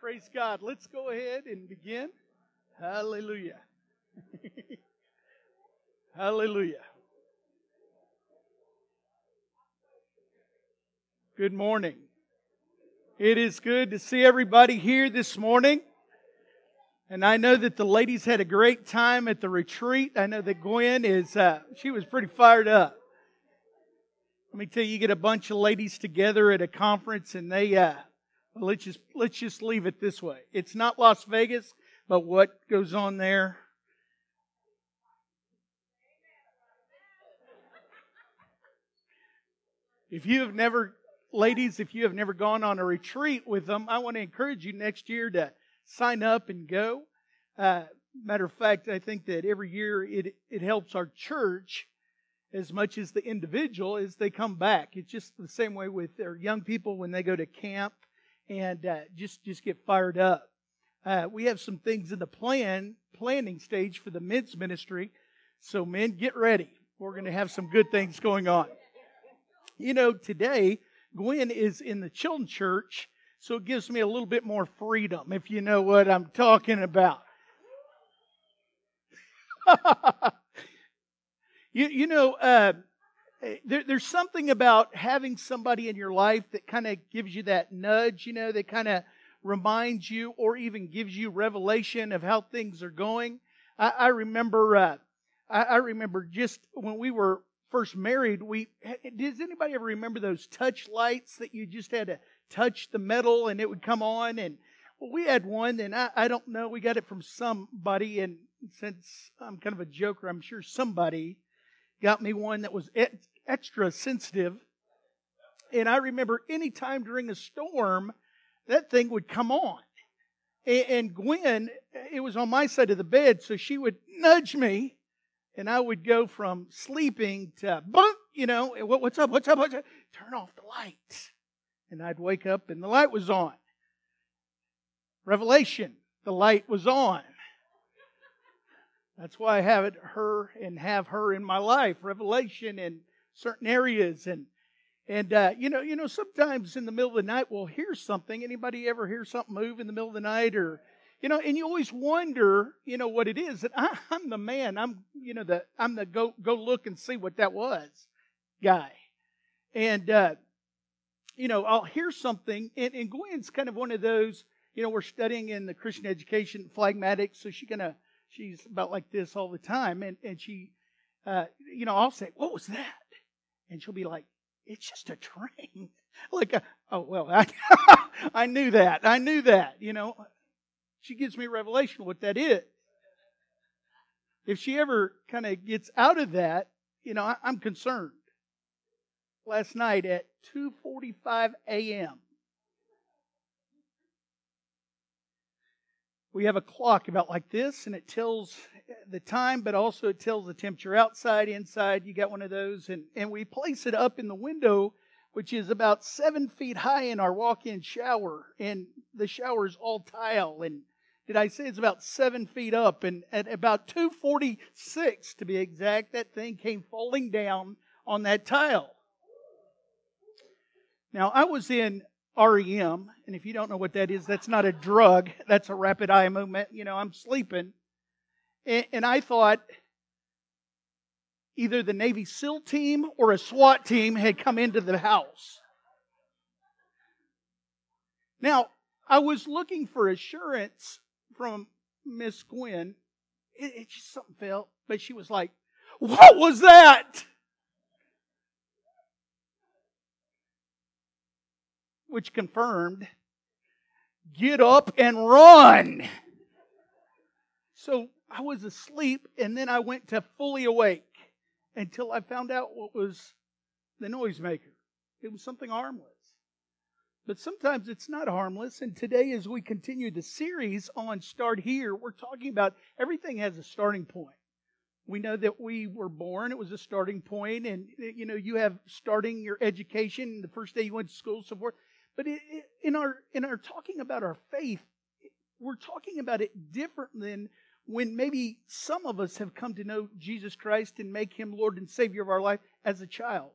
Praise God. Let's go ahead and begin. Hallelujah. Hallelujah. Good morning. It is good to see everybody here this morning. And I know that the ladies had a great time at the retreat. I know that Gwen is, uh, she was pretty fired up. Let me tell you, you get a bunch of ladies together at a conference and they, uh, well, let's just let's just leave it this way. It's not Las Vegas, but what goes on there. If you have never, ladies, if you have never gone on a retreat with them, I want to encourage you next year to sign up and go. Uh, matter of fact, I think that every year it it helps our church as much as the individual as they come back. It's just the same way with their young people when they go to camp and uh, just just get fired up. Uh, we have some things in the plan planning stage for the men's ministry, so men, get ready. We're going to have some good things going on. You know, today Gwen is in the children's church, so it gives me a little bit more freedom, if you know what I'm talking about. you, you know, uh, there, there's something about having somebody in your life that kind of gives you that nudge, you know, that kind of reminds you or even gives you revelation of how things are going. I, I remember, uh, I, I remember just when we were first married, we eh, does anybody ever remember those touch lights that you just had to touch the metal and it would come on? And well, we had one, and I, I don't know, we got it from somebody, and since I'm kind of a joker, I'm sure somebody got me one that was extra sensitive. And I remember any time during a storm, that thing would come on. And Gwen, it was on my side of the bed, so she would nudge me, and I would go from sleeping to bunk, you know, what's up, what's up, what's up? Turn off the light. And I'd wake up and the light was on. Revelation, the light was on. That's why I have it her and have her in my life. Revelation in certain areas. And and uh, you know you know sometimes in the middle of the night we'll hear something. Anybody ever hear something move in the middle of the night or you know and you always wonder you know what it is and I, i'm the man. I'm you know the i'm the go go look and see what that was guy. And uh, you know i'll hear something and, and gwen's kind of one of those you know we're studying in the christian education phlegmatic so she kind of she's about like this all the time and and she uh, you know i'll say what was that and she'll be like, it's just a train. like, a, uh, oh, well, I, I knew that. I knew that. You know, she gives me revelation what that is. If she ever kind of gets out of that, you know, I, I'm concerned. Last night at 2:45 a.m. We have a clock about like this, and it tells the time, but also it tells the temperature outside, inside. You got one of those, and, and we place it up in the window, which is about seven feet high in our walk-in shower, and the shower is all tile. And did I say it's about seven feet up? And at about 246 to be exact, that thing came falling down on that tile. Now I was in REM, and if you don't know what that is, that's not a drug. That's a rapid eye movement. You know, I'm sleeping and, and I thought either the Navy SEAL team or a SWAT team had come into the house. Now, I was looking for assurance from Miss Gwen. It, it just something felt, but she was like, What was that? Which confirmed, get up and run. So I was asleep and then I went to fully awake until I found out what was the noisemaker. It was something harmless. But sometimes it's not harmless. And today, as we continue the series on Start Here, we're talking about everything has a starting point. We know that we were born, it was a starting point, and you know, you have starting your education the first day you went to school, so forth. But it, it, in our in our talking about our faith, we're talking about it different than when maybe some of us have come to know Jesus Christ and make him Lord and Savior of our life as a child.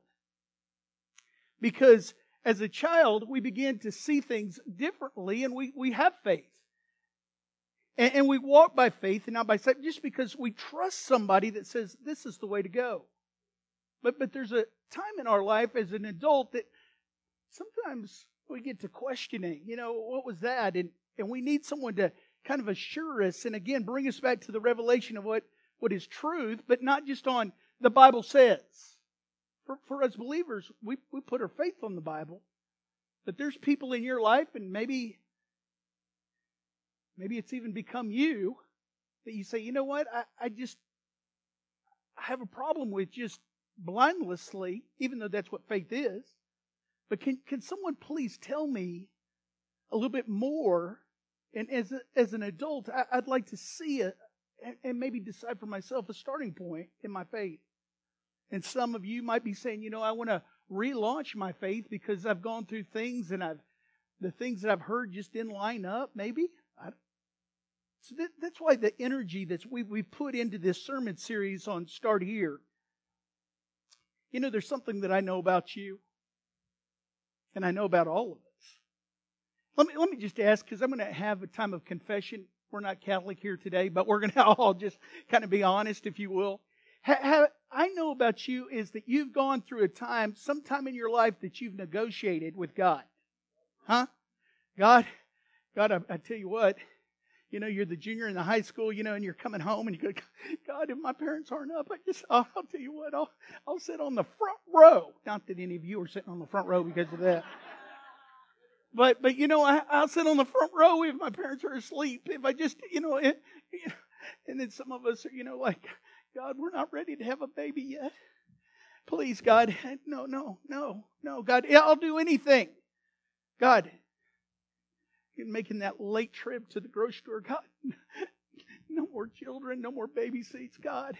Because as a child, we begin to see things differently and we, we have faith. And, and we walk by faith and not by sight just because we trust somebody that says this is the way to go. But, but there's a time in our life as an adult that sometimes we get to questioning, you know, what was that? And, and we need someone to kind of assure us and again bring us back to the revelation of what, what is truth, but not just on the Bible says. For, for us believers, we, we put our faith on the Bible. But there's people in your life, and maybe maybe it's even become you, that you say, you know what, I, I just I have a problem with just blindlessly, even though that's what faith is. But can, can someone please tell me a little bit more? And as, a, as an adult, I, would like to see it and, and maybe decide for myself a starting point in my faith. And some of you might be saying, you know, I want to relaunch my faith because I've gone through things and I've the things that I've heard just didn't line up. Maybe I, so that, that's why the energy that we we put into this sermon series on Start Here. You know, there's something that I know about you, and I know about all of us. Let me let me just ask because I'm going to have a time of confession. We're not Catholic here today, but we're going to all just kind of be honest, if you will. I know about you is that you've gone through a time, sometime in your life, that you've negotiated with God. Huh? God, God, I, I tell you what, you know, you're the junior in the high school, you know, and you're coming home and you go, God, if my parents aren't up, I just, I'll, I'll tell you what, I'll, I'll sit on the front row. Not that any of you are sitting on the front row because of that. But, but you know, I, I'll sit on the front row if my parents are asleep. If I just, you know, you know and then some of us are, you know, like, God, we're not ready to have a baby yet. Please, God, no, no, no, no, God, I'll do anything. God, you're making that late trip to the grocery store. God, no more children, no more baby seats, God.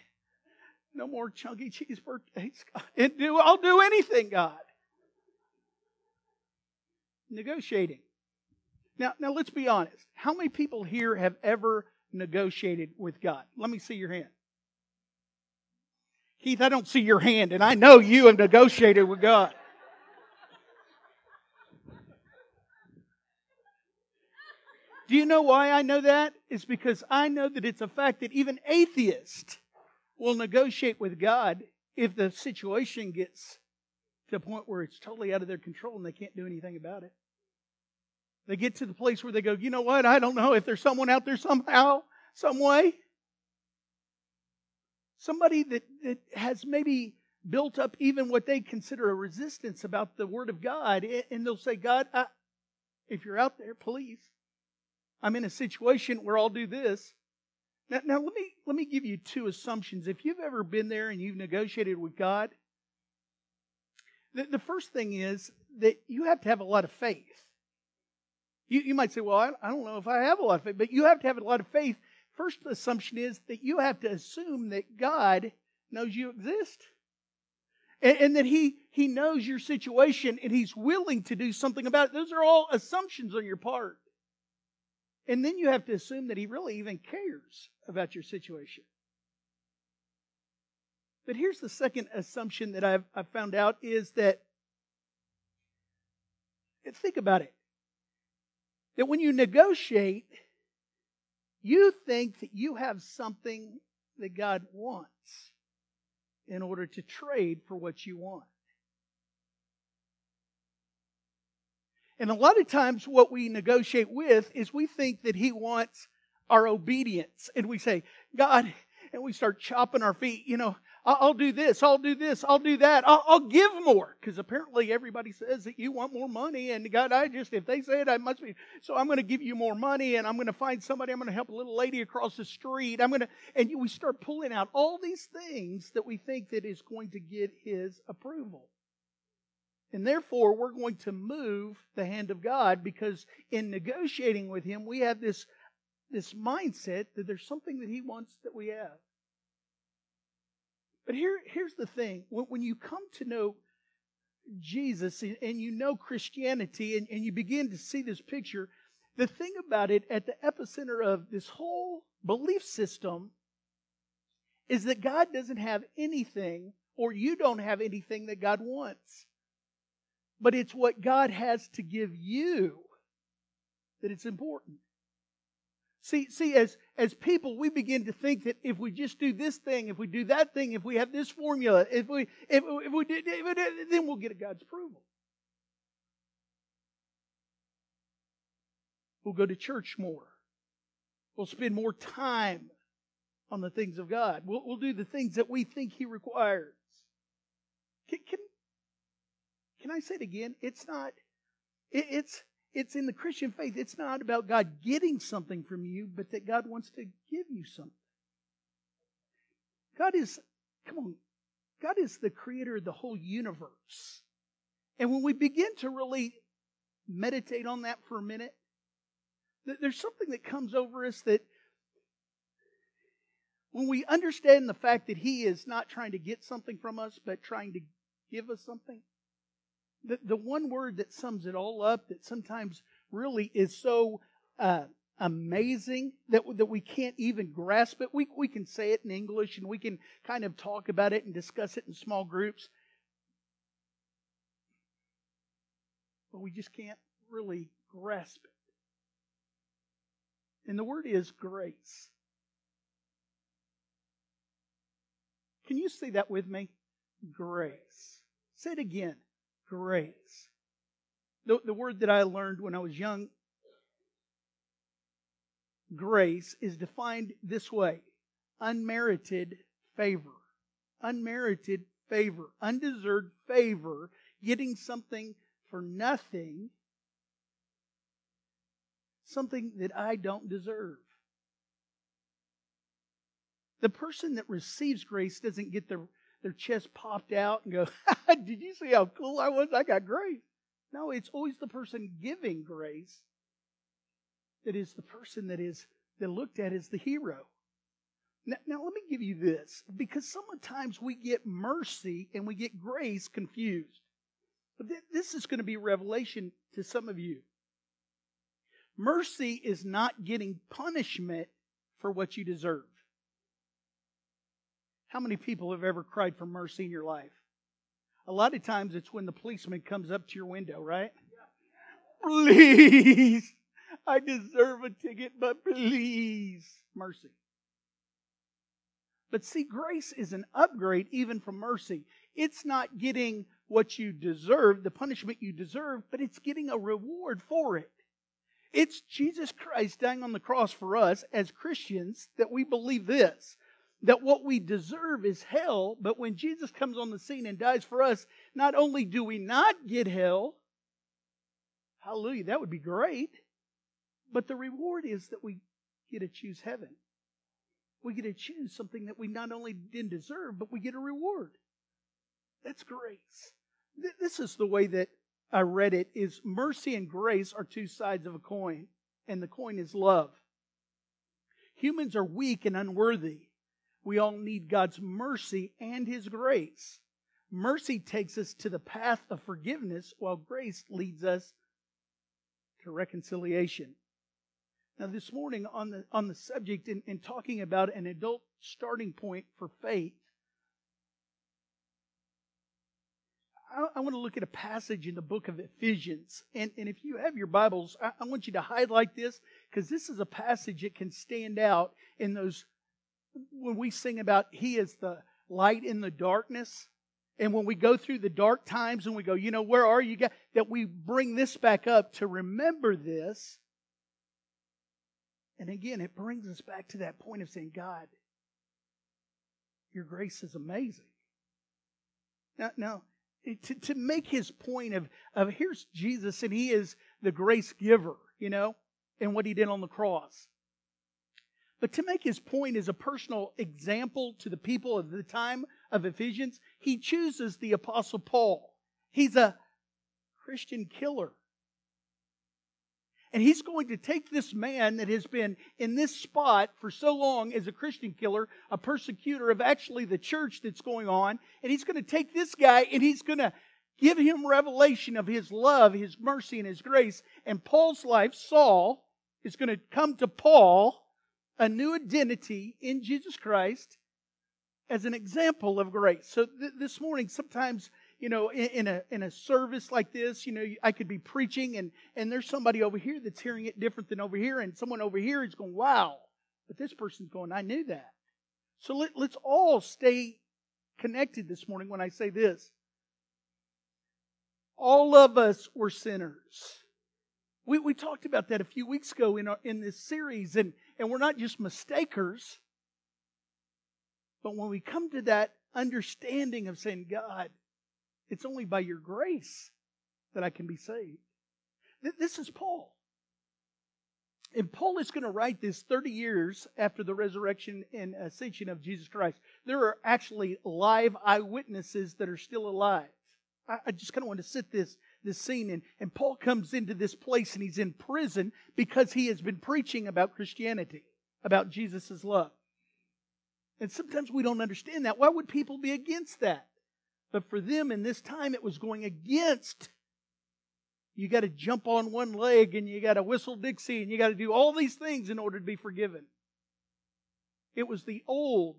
No more chunky cheese birthdays, God. And do I'll do anything, God. Negotiating. Now, now let's be honest. How many people here have ever negotiated with God? Let me see your hand. Keith, I don't see your hand, and I know you have negotiated with God. Do you know why I know that? It's because I know that it's a fact that even atheists will negotiate with God if the situation gets to a point where it's totally out of their control and they can't do anything about it. They get to the place where they go, you know what? I don't know if there's someone out there somehow, some way Somebody that, that has maybe built up even what they consider a resistance about the Word of God, and they'll say, God, I, if you're out there, please. I'm in a situation where I'll do this. Now, now let me let me give you two assumptions. If you've ever been there and you've negotiated with God, the, the first thing is that you have to have a lot of faith. You, you might say, well, I, I don't know if I have a lot of faith, but you have to have a lot of faith First assumption is that you have to assume that God knows you exist. And, and, that he, he knows your situation and He's willing to do something about it. Those are all assumptions on your part. And then you have to assume that He really even cares about your situation. But here's the second assumption that I've, I've found out is that, think about it, that when you negotiate, you think that you have something that God wants in order to trade for what you want. And a lot of times, what we negotiate with is we think that He wants our obedience. And we say, God, and we start chopping our feet. You know, I'll do this, I'll do this, I'll do that, I'll, I'll give more. Because apparently everybody says that you want more money, and God, I just, if they say it, I must be. So I'm going to give you more money, and I'm going to find somebody, I'm going to help a little lady across the street. I'm going to, and we start pulling out all these things that we think that is going to get His approval. And therefore, we're going to move the hand of God because in negotiating with Him, we have this, this mindset that there's something that He wants that we have. But here, here's the thing when, when you come to know Jesus and, and you know Christianity and, and you begin to see this picture, the thing about it at the epicenter of this whole belief system is that God doesn't have anything or you don't have anything that God wants. But it's what God has to give you that it's important. See, see, as, as people, we begin to think that if we just do this thing, if we do that thing, if we have this formula, if we, if, if we then we'll get God's approval. We'll go to church more. We'll spend more time on the things of God. We'll, we'll do the things that we think He requires. Can, can, can I say it again? It's not, it, it's, it's in the Christian faith, it's not about God getting something from you, but that God wants to give you something. God is, come on, God is the creator of the whole universe. And when we begin to really meditate on that for a minute, there's something that comes over us that when we understand the fact that He is not trying to get something from us, but trying to give us something, the, the one word that sums it all up that sometimes really is so uh, amazing that, that we can't even grasp it. We, we can say it in English and we can kind of talk about it and discuss it in small groups. But we just can't really grasp it. And the word is grace. Can you say that with me? Grace. Say it again grace. The, the word that I learned when I was young, grace, is defined this way unmerited favor. Unmerited favor. Undeserved favor. Getting something for nothing. Something that I don't deserve. The person that receives grace doesn't get the their chest popped out and go, Did you see how cool I was? I got grace. No, it's always the person giving grace that is the person that is that looked at as the hero. Now, now let me give you this, because sometimes we get mercy and we get grace confused. But th- this is going to be revelation to some of you. Mercy is not getting punishment for what you deserve. How many people have ever cried for mercy in your life? A lot of times it's when the policeman comes up to your window, right? Please, I deserve a ticket, but please, mercy. But see, grace is an upgrade even from mercy. It's not getting what you deserve, the punishment you deserve, but it's getting a reward for it. It's Jesus Christ dying on the cross for us as Christians that we believe this that what we deserve is hell, but when Jesus comes on the scene and dies for us, not only do we not get hell, hallelujah, that would be great, but the reward is that we get to choose heaven. We get to choose something that we not only didn't deserve, but we get a reward. That's grace. This is the way that I read it is mercy and grace are two sides of a coin, and the coin is love. Humans are weak and unworthy we all need God's mercy and His grace. Mercy takes us to the path of forgiveness, while grace leads us to reconciliation. Now, this morning on the, on the subject, in, in talking about an adult starting point for faith, I, I want to look at a passage in the book of Ephesians. And, and if you have your Bibles, I, I want you to highlight this because this is a passage that can stand out in those when we sing about He is the light in the darkness, and when we go through the dark times and we go, you know, where are you? That we bring this back up to remember this. And again, it brings us back to that point of saying, God, your grace is amazing. Now, now to, to make his point of, of here's Jesus and he is the grace giver, you know, and what he did on the cross. But to make his point as a personal example to the people of the time of Ephesians, he chooses the Apostle Paul. He's a Christian killer. And he's going to take this man that has been in this spot for so long as a Christian killer, a persecutor of actually the church that's going on, and he's going to take this guy and he's going to give him revelation of his love, his mercy, and his grace. And Paul's life, Saul, is going to come to Paul a new identity in Jesus Christ as an example of grace. So th- this morning, sometimes you know, in, in, a in a service like this, you know, I could be preaching and and there's somebody over here that's hearing it different than over here, and someone over here is going, "Wow!" But this person's going, "I knew that." So let, let's all stay connected this morning when I say this. All of us were sinners. We, we talked about that a few weeks ago in, our, in this series, and, and we're not just mistakers, but when we come to that understanding of saying, God, it's only by your grace that I can be saved. This is Paul. And Paul is going to write this 30 years after the resurrection and ascension of Jesus Christ. There are actually live eyewitnesses that are still alive. I, I just kind of want to sit this, this scene and, and Paul comes into this place and he's in prison because he has been preaching about Christianity, about Jesus' love. And sometimes we don't understand that. Why would people be against that? But for them in this time, it was going against. You got to jump on one leg and you got to whistle Dixie and you got to do all these things in order to be forgiven. It was the old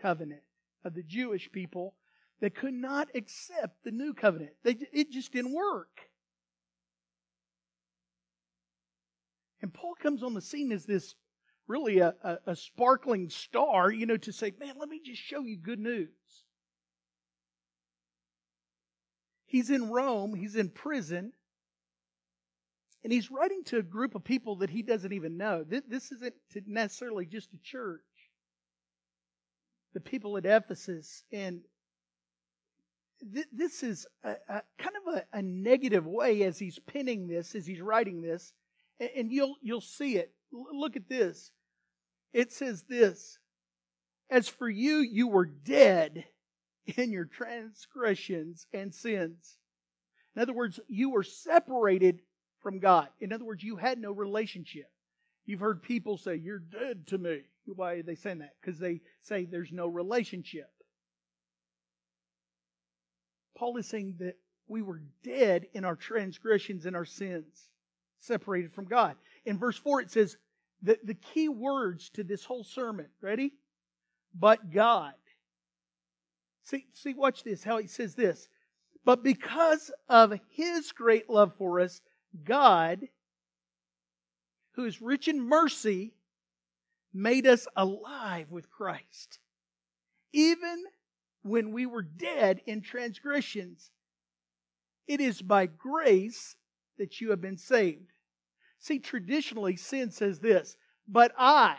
covenant of the Jewish people that could not accept the new covenant. They, it just didn't work. And Paul comes on the scene as this really a, a, a, sparkling star, you know, to say, man, let me just show you good news. He's in Rome, he's in prison, and he's writing to a group of people that he doesn't even know. This isn't necessarily just a church. The people at Ephesus, and this is a, a kind of a, a, negative way as he's penning this, as he's writing this, and, and you'll you'll see it. L- look at this. It says this: "As for you, you were dead in your transgressions and sins." In other words, you were separated from God. In other words, you had no relationship. You've heard people say, "You're dead to me." Why are they saying that? Because they say there's no relationship. Paul is saying that we were dead in our transgressions and our sins, separated from God. In verse 4, it says that the key words to this whole sermon, ready? But God. See, see, watch this, how he says this. But because of his great love for us, God, who is rich in mercy, made us alive with Christ. Even when we were dead in transgressions. It is by grace that you have been saved. See, traditionally, sin says this, but I,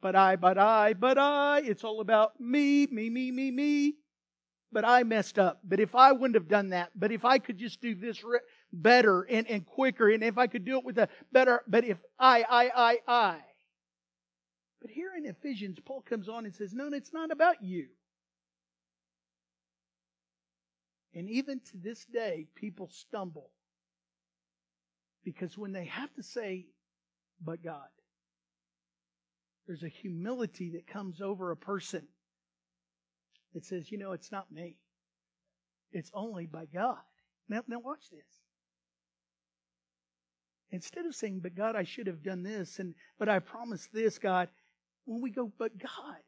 but I, but I, but I. It's all about me, me, me, me, me. But I messed up. But if I wouldn't have done that, but if I could just do this better and, and quicker, and if I could do it with a better, but if I, I, I, I. But here in Ephesians, Paul comes on and says, no, it's not about you. And even to this day, people stumble. Because when they have to say, but God, there's a humility that comes over a person that says, you know, it's not me. It's only by God. Now, now watch this. Instead of saying, but God, I should have done this, and but I promised this, God, when we go, but God,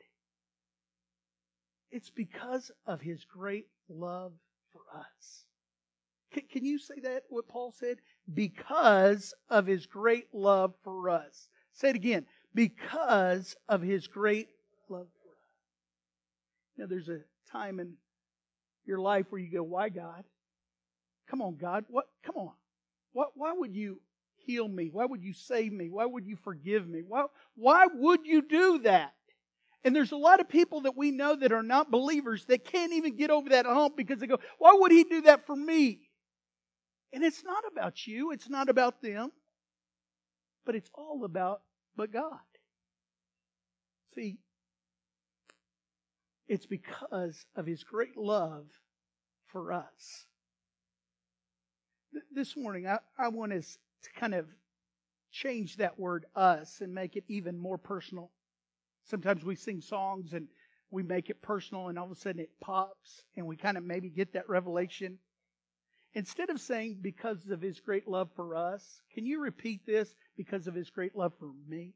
it's because of his great love for us. Can, can you say that, what Paul said? Because of his great love for us. Say it again. Because of his great love for us. Now, there's a time in your life where you go, Why, God? Come on, God. What? Come on. What, why would you heal me? Why would you save me? Why would you forgive me? Why, why would you do that? And there's a lot of people that we know that are not believers that can't even get over that hump because they go, why would he do that for me? And it's not about you, it's not about them, but it's all about but God. See, it's because of his great love for us. This morning, I, I want us to kind of change that word us and make it even more personal. Sometimes we sing songs and we make it personal and all of a sudden it pops and we kind of maybe get that revelation. Instead of saying because of his great love for us, can you repeat this? Because of his great love for me?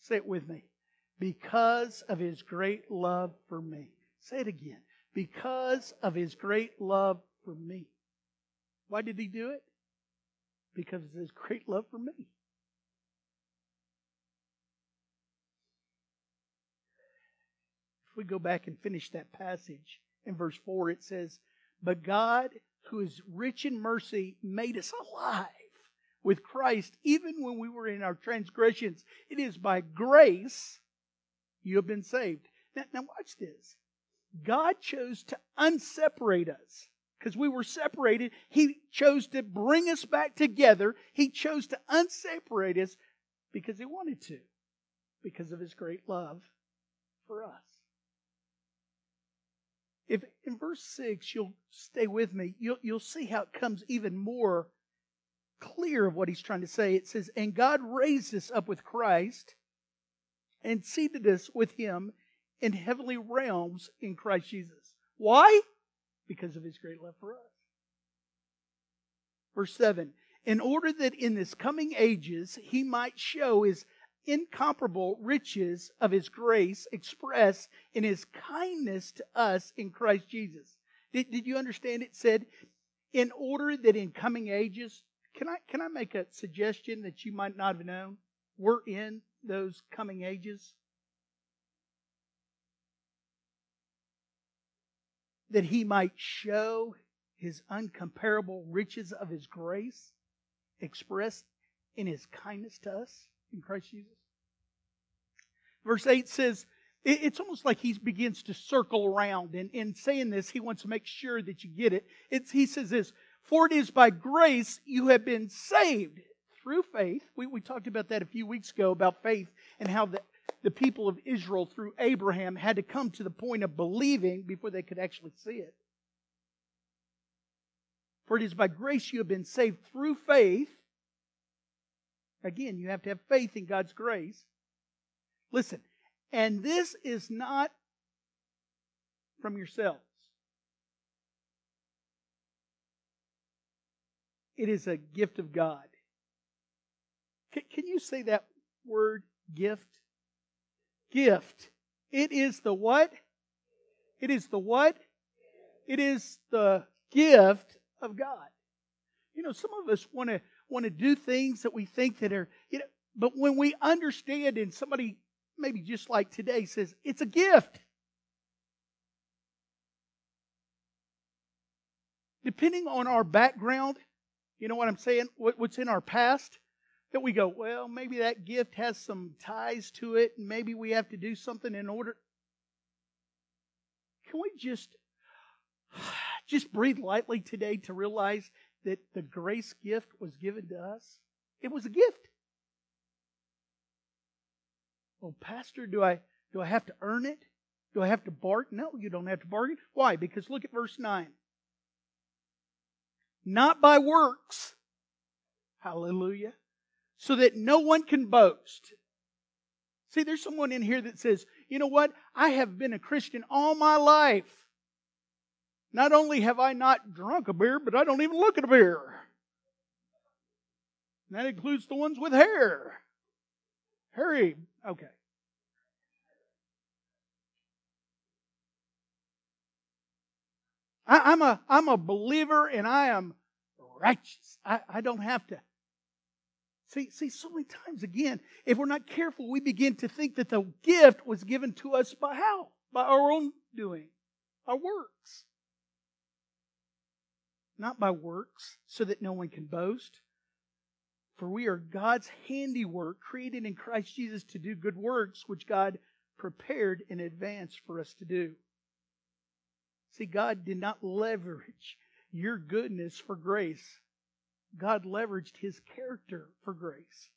Say it with me. because of his great love for me. Say it again. Because of his great love for me. Why did he do it? Because of his great love for me. If we go back and finish that passage in verse 4, it says, But God, who is rich in mercy, made us alive with Christ even when we were in our transgressions. It is by grace you have been saved. Now, now watch this. God chose to unseparate us because we were separated. He chose to bring us back together. He chose to unseparate us because He wanted to, because of His great love for us. In verse 6 you'll stay with me, you'll, you'll see how it comes even more clear of what he's trying to say. It says, And God raised us up with Christ and seated us with him in heavenly realms in Christ Jesus. Why? Because of his great love for us. Verse 7 In order that in this coming ages he might show his incomparable riches of his grace expressed in his kindness to us in Christ Jesus. Did, did you understand it said, in order that in coming ages, can I, can I make a suggestion that you might not have known? We're in those coming ages. That he might show his uncomparable riches of his grace expressed in his kindness to us in Christ Jesus. Verse 8 says, it's almost like he begins to circle around. And in saying this, he wants to make sure that you get it. It's, he says this, for it is by grace you have been saved through faith. We, we talked about that a few weeks ago about faith and how the, the people of Israel through Abraham had to come to the point of believing before they could actually see it. For it is by grace you have been saved through faith. Again, you have to have faith in God's grace. Listen, and this is not from yourselves. It is a gift of God. Can, can you say that word gift? Gift. It is the what? It is the what? It is the gift of God. You know, some of us want to want to do things that we think that are, you know, but when we understand and somebody maybe just like today says it's a gift. Depending on our background, you know what I'm saying? What's in our past? That we go, well, maybe that gift has some ties to it, and maybe we have to do something in order. Can we just just breathe lightly today to realize that the grace gift was given to us? It was a gift. Well, Pastor, do I do I have to earn it? Do I have to bargain? No, you don't have to bargain. Why? Because look at verse 9 not by works. Hallelujah. So that no one can boast. See, there's someone in here that says, you know what? I have been a Christian all my life. Not only have I not drunk a beer, but I don't even look at a beer. And that includes the ones with hair. Harry, okay. I, am a I'm a believer and I am righteous. I, I don't have to. See, see, so many times again, if we're not careful, we begin to think that the gift was given to us by how? By our own doing, our works. Not by works, so that no one can boast. For we are God's handiwork, created in Christ Jesus to do good works, which God prepared in advance for us to do. See, God did not leverage your goodness for grace. God leveraged his character for grace.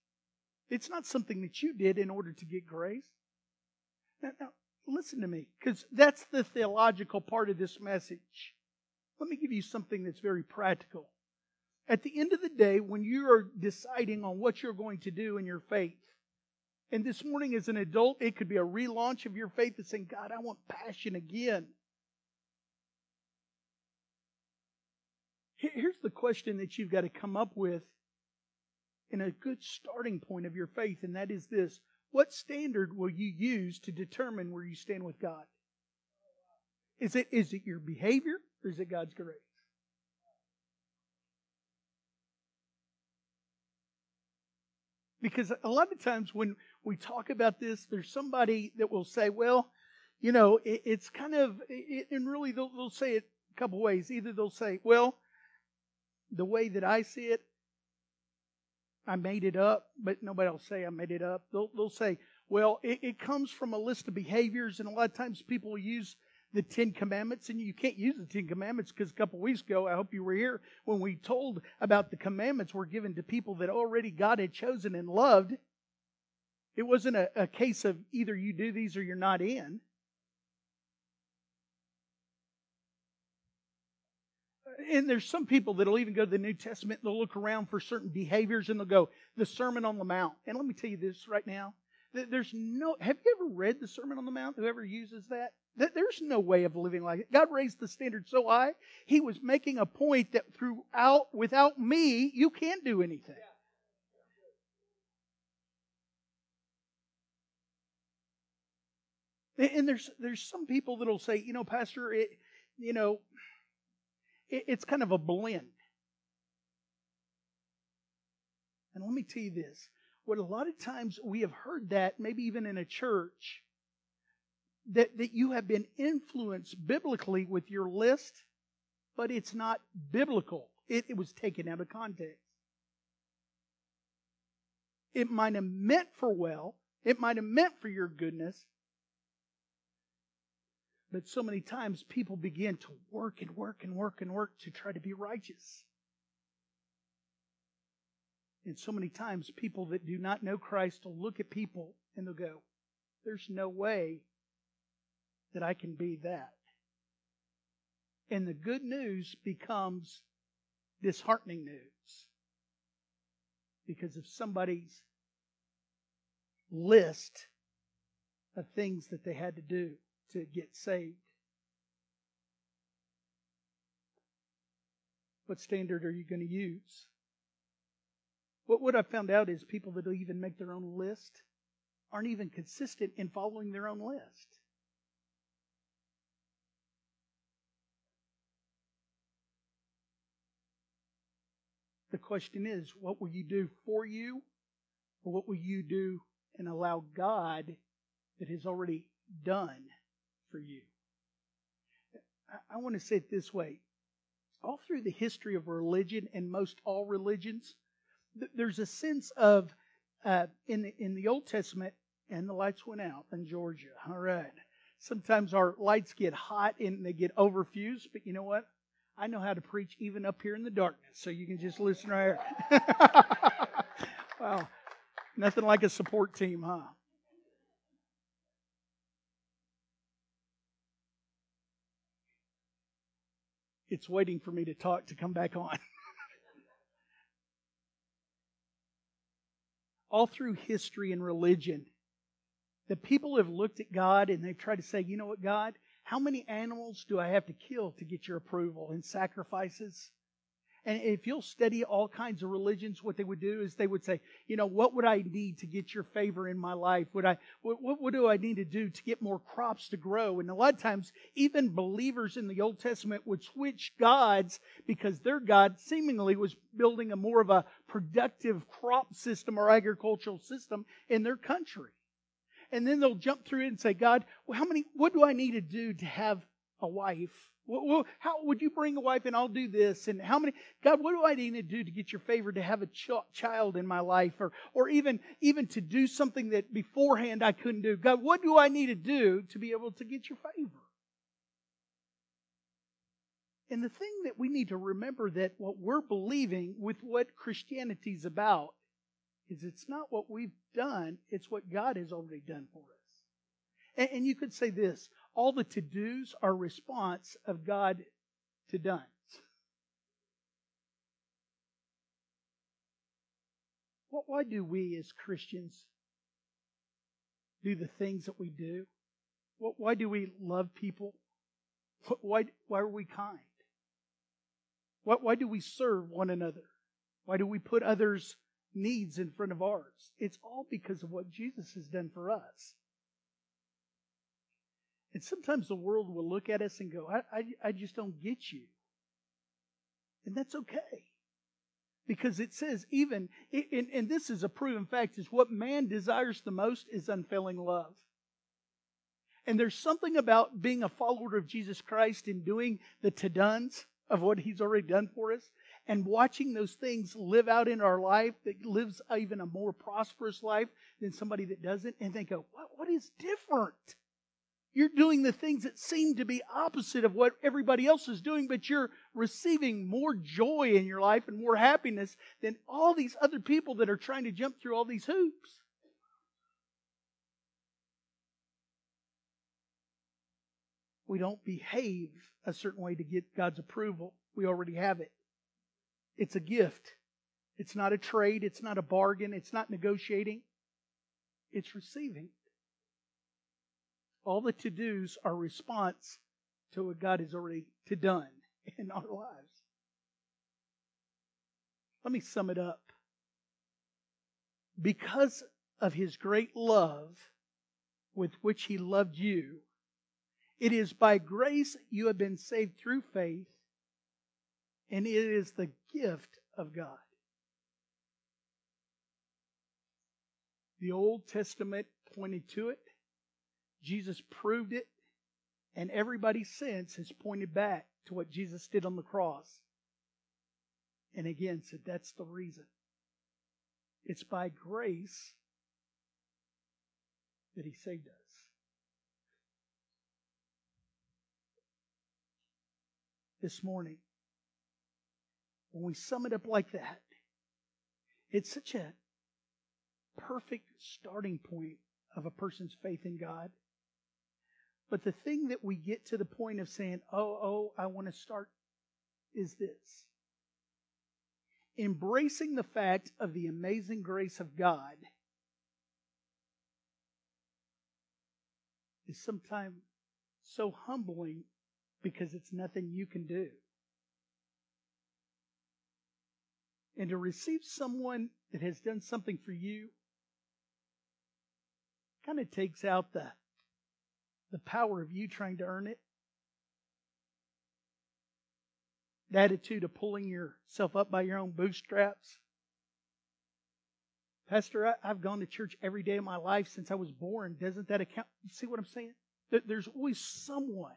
It's not something that you did in order to get grace. Now, now listen to me, because that's the theological part of this message. Let me give you something that's very practical. At the end of the day, when you are deciding on what you're going to do in your faith, and this morning as an adult, it could be a relaunch of your faith and saying, God, I want passion again. Here's the question that you've got to come up with in a good starting point of your faith, and that is this what standard will you use to determine where you stand with God? Is it, is it your behavior or is it God's grace? Because a lot of times when we talk about this, there's somebody that will say, well, you know, it, it's kind of, it, and really they'll, they'll say it a couple ways. Either they'll say, well, the way that I see it, I made it up, but nobody will say I made it up. They'll, they'll say, well, it, it comes from a list of behaviors, and a lot of times people use the Ten Commandments, and you can't use the Ten Commandments because a couple weeks ago, I hope you were here when we told about the commandments were given to people that already God had chosen and loved. It wasn't a, a case of either you do these or you're not in. and there's some people that'll even go to the New Testament and they'll look around for certain behaviors and they'll go, the Sermon on the Mount. And let me tell you this right now. There's no, have you ever read the Sermon on the Mount? Whoever uses that? There's no way of living like it. God raised the standard so high, He was making a point that throughout, without me, you can't do anything. And there's there's some people that'll say, you know, Pastor, it, you know, it's kind of a blend. And let me tell you this what a lot of times we have heard that, maybe even in a church, that, that you have been influenced biblically with your list, but it's not biblical. It, it was taken out of context. It might have meant for well, it might have meant for your goodness, but so many times people begin to work and work and work and work to try to be righteous. And so many times people that do not know Christ will look at people and they'll go, There's no way that I can be that. And the good news becomes disheartening news. Because of somebody's list of things that they had to do to get saved. What standard are you going to use? What, what I found out is people that even make their own list aren't even consistent in following their own list. The question is, what will you do for you? Or what will you do and allow God that has already done for you. I want to say it this way. All through the history of religion and most all religions, there's a sense of, uh, in, the, in the Old Testament, and the lights went out in Georgia. All right. Sometimes our lights get hot and they get overfused, but you know what? I know how to preach even up here in the darkness, so you can just listen right here. wow. Nothing like a support team, huh? it's waiting for me to talk to come back on. All through history and religion, the people have looked at God and they've tried to say, you know what, God, how many animals do I have to kill to get your approval and sacrifices? And if you'll study all kinds of religions, what they would do is they would say, you know, what would I need to get your favor in my life? Would I, what, what do I need to do to get more crops to grow? And a lot of times, even believers in the Old Testament would switch gods because their God seemingly was building a more of a productive crop system or agricultural system in their country. And then they'll jump through it and say, God, well, how many, what do I need to do to have a wife? Well, how would you bring a wife and I'll do this? And how many, God, what do I need to do to get your favor to have a ch- child in my life or, or even, even to do something that beforehand I couldn't do? God, what do I need to do to be able to get your favor? And the thing that we need to remember that what we're believing with what Christianity is about is it's not what we've done, it's what God has already done for us. And, and you could say this all the to dos are response of God to done. Why do we as Christians do the things that we do? Why do we love people? Why, why are we kind? Why, why do we serve one another? Why do we put others needs in front of ours. It's all because of what Jesus has done for us. And sometimes the world will look at us and go, I, I, I just don't get you. And that's okay. Because it says, even, and, and this is a proven fact, is what man desires the most is unfailing love. And there's something about being a follower of Jesus Christ and doing the to-dones of what he's already done for us and watching those things live out in our life that lives even a more prosperous life than somebody that doesn't. And they go, what, what is different? You're doing the things that seem to be opposite of what everybody else is doing, but you're receiving more joy in your life and more happiness than all these other people that are trying to jump through all these hoops. We don't behave a certain way to get God's approval. We already have it. It's a gift. It's not a trade. It's not a bargain. It's not negotiating. It's receiving. All the to dos are response to what God has already to done in our lives. Let me sum it up. Because of his great love with which he loved you, it is by grace you have been saved through faith, and it is the gift of God. The Old Testament pointed to it. Jesus proved it, and everybody since has pointed back to what Jesus did on the cross. And again said that's the reason. It's by grace that he saved us. This morning, when we sum it up like that, it's such a perfect starting point of a person's faith in God. But the thing that we get to the point of saying, oh, oh, I want to start is this. Embracing the fact of the amazing grace of God is sometimes so humbling because it's nothing you can do. And to receive someone that has done something for you kind of takes out the the power of you trying to earn it. The attitude of pulling yourself up by your own bootstraps. Pastor, I, have gone to church every day of my life since I was born. Doesn't that account? You see what I'm saying? There's always someone.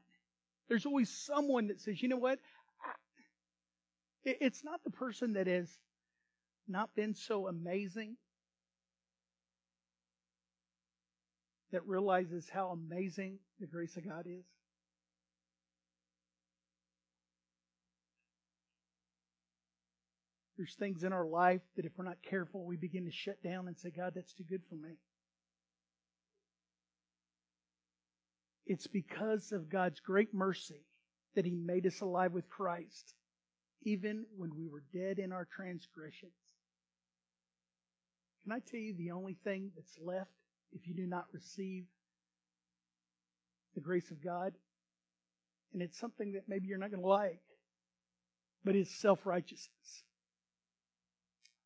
There's always someone that says, you know what? It's not the person that has not been so amazing that realizes how amazing the grace of God is? There's things in our life that if we're not careful, we begin to shut down and say, God, that's too good for me. It's because of God's great mercy that He made us alive with Christ, even when we were dead in our transgressions. Can I tell you the only thing that's left if you do not receive the grace of God. And it's something that maybe you're not going to like, but it's self righteousness.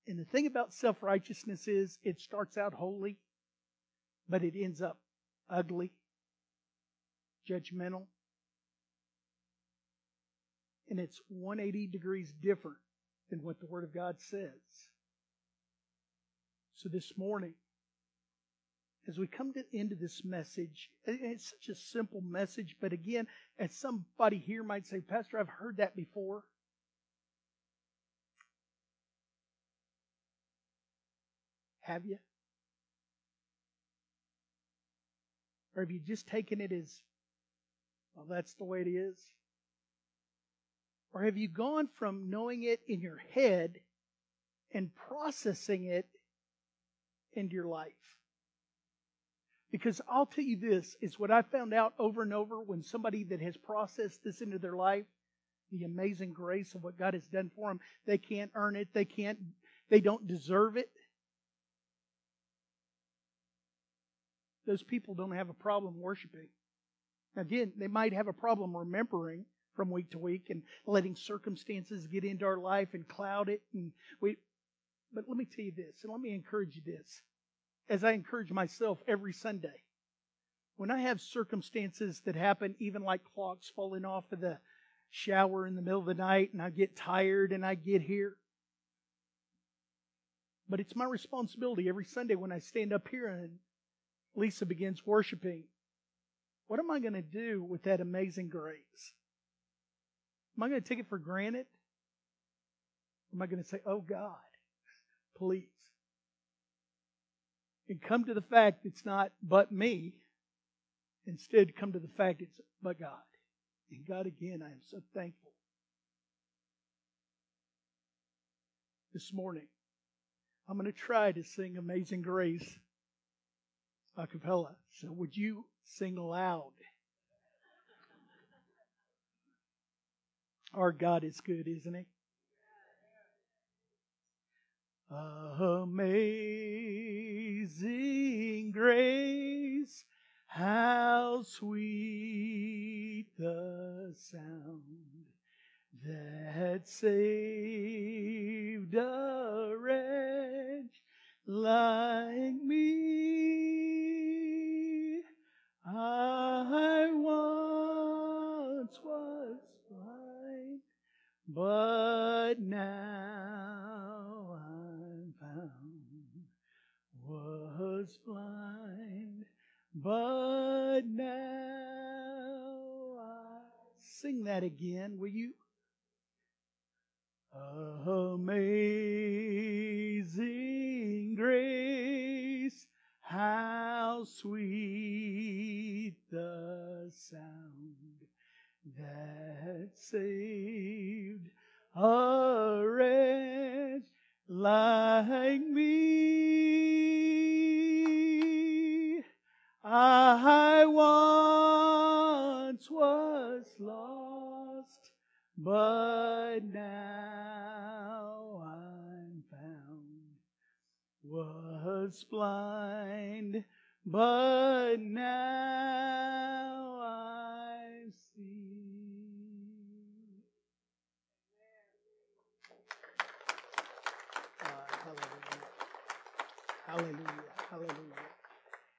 And the thing about self righteousness is it starts out holy, but it ends up ugly, judgmental, and it's 180 degrees different than what the Word of God says. So this morning, as we come to the end of this message, it's such a simple message, but again, as somebody here might say, Pastor, I've heard that before. Have you? Or have you just taken it as, well, that's the way it is? Or have you gone from knowing it in your head and processing it into your life? Because I'll tell you this is what I found out over and over when somebody that has processed this into their life, the amazing grace of what God has done for them, they can't earn it, they can't, they don't deserve it. Those people don't have a problem worshiping. Again, they might have a problem remembering from week to week and letting circumstances get into our life and cloud it and we but let me tell you this, and let me encourage you this, as I encourage myself every Sunday. When I have circumstances that happen, even like clocks falling off of the shower in the middle of the night, and I get tired and I get here. But it's my responsibility every Sunday when I stand up here and Lisa begins worshiping. What am I going to do with that amazing grace? Am I going to take it for granted? Am I going to say, oh God, please? And come to the fact it's not but me. Instead, come to the fact it's but God. And God, again, I am so thankful. This morning, I'm going to try to sing Amazing Grace a cappella. So would you sing aloud? Our God is good, isn't he? Amazing grace, how sweet the sound that saved a wretch like me. I once was blind, but now again, will you?